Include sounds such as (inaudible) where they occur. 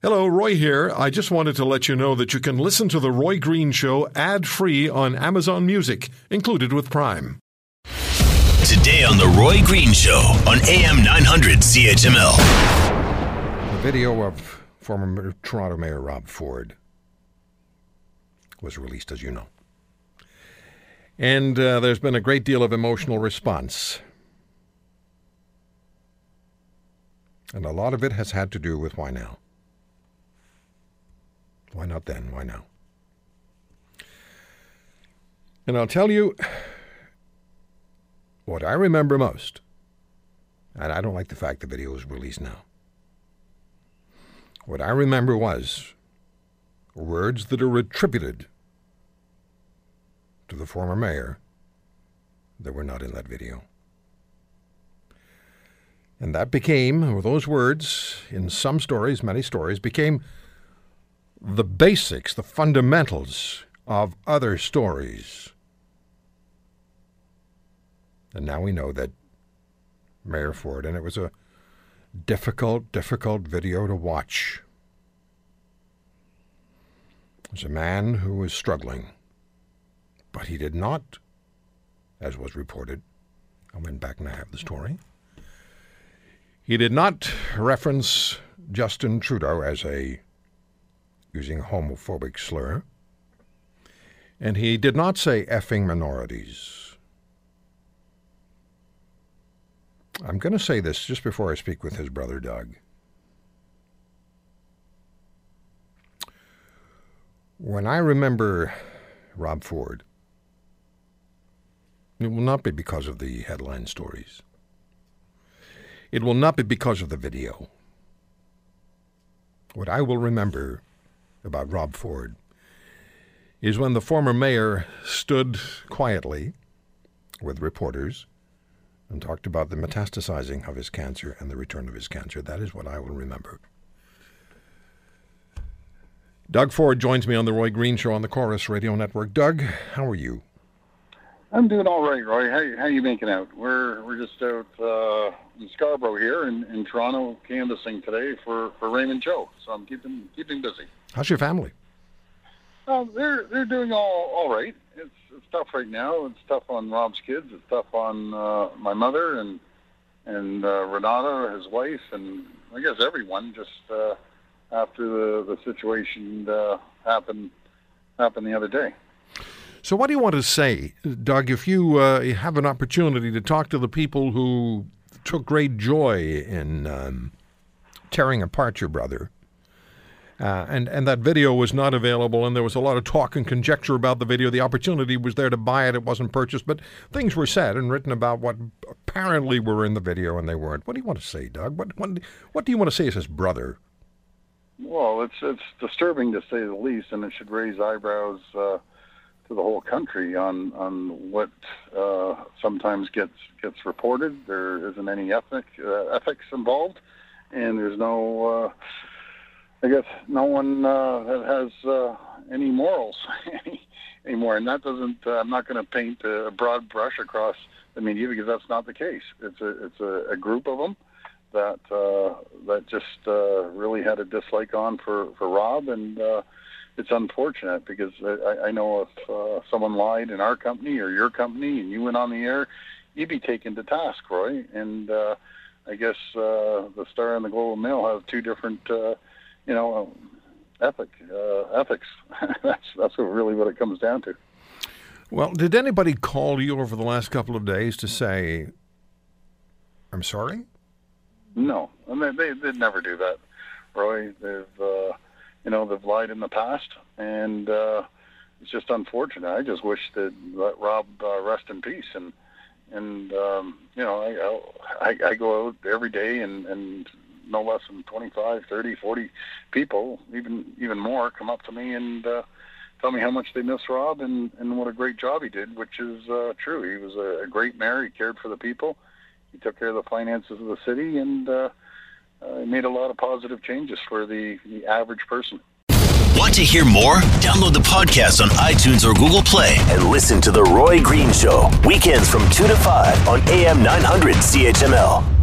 Hello, Roy here. I just wanted to let you know that you can listen to The Roy Green Show ad free on Amazon Music, included with Prime. Today on The Roy Green Show on AM 900 CHML. The video of former Toronto Mayor Rob Ford was released, as you know. And uh, there's been a great deal of emotional response. And a lot of it has had to do with why now. Why not then? Why now? And I'll tell you what I remember most. And I don't like the fact the video is released now. What I remember was words that are attributed to the former mayor that were not in that video. And that became, or those words, in some stories, many stories, became the basics, the fundamentals of other stories. And now we know that Mayor Ford, and it was a difficult, difficult video to watch. It was a man who was struggling, but he did not, as was reported. I went back and I have the story. He did not reference Justin Trudeau as a using homophobic slur. And he did not say effing minorities. I'm going to say this just before I speak with his brother Doug. When I remember Rob Ford, it will not be because of the headline stories. It will not be because of the video. What I will remember about Rob Ford is when the former mayor stood quietly with reporters and talked about the metastasizing of his cancer and the return of his cancer. That is what I will remember. Doug Ford joins me on the Roy Green Show on the Corus Radio Network. Doug, how are you? I'm doing all right, Roy. How how you making out? We're we're just out uh, in Scarborough here in, in Toronto canvassing today for, for Raymond Cho. So I'm keeping keeping busy. How's your family? Um, they're they're doing all all right. It's it's tough right now. It's tough on Rob's kids. It's tough on uh, my mother and and uh, Renata, his wife, and I guess everyone. Just uh, after the the situation uh, happened happened the other day. So, what do you want to say, Doug, if you uh, have an opportunity to talk to the people who took great joy in um, tearing apart your brother? Uh, and and that video was not available, and there was a lot of talk and conjecture about the video. The opportunity was there to buy it; it wasn't purchased, but things were said and written about what apparently were in the video, and they weren't. What do you want to say, Doug? What what, what do you want to say as his brother? Well, it's it's disturbing to say the least, and it should raise eyebrows uh, to the whole country on on what uh, sometimes gets gets reported. There isn't any ethic uh, ethics involved, and there's no. Uh, I guess no one uh, that has uh, any morals (laughs) anymore, and that doesn't. Uh, I'm not going to paint a broad brush across the media because that's not the case. It's a it's a, a group of them that uh, that just uh, really had a dislike on for for Rob, and uh, it's unfortunate because I, I know if uh, someone lied in our company or your company and you went on the air, you'd be taken to task, Roy. And uh, I guess uh, the Star and the Globe and Mail have two different, uh, you know, ethic uh, ethics. (laughs) that's that's what really what it comes down to. Well, did anybody call you over the last couple of days to say, "I'm sorry"? No, I mean, they they never do that, Roy. They've uh, you know they've lied in the past, and uh, it's just unfortunate. I just wish that let Rob uh, rest in peace, and and um, you know I, I I go out every day and and no less than 25, 30, 40 people, even even more, come up to me and uh, tell me how much they miss Rob and and what a great job he did, which is uh, true. He was a, a great mayor. He cared for the people. He took care of the finances of the city and. Uh, uh, made a lot of positive changes for the, the average person. Want to hear more? Download the podcast on iTunes or Google Play and listen to The Roy Green Show, weekends from 2 to 5 on AM 900 CHML.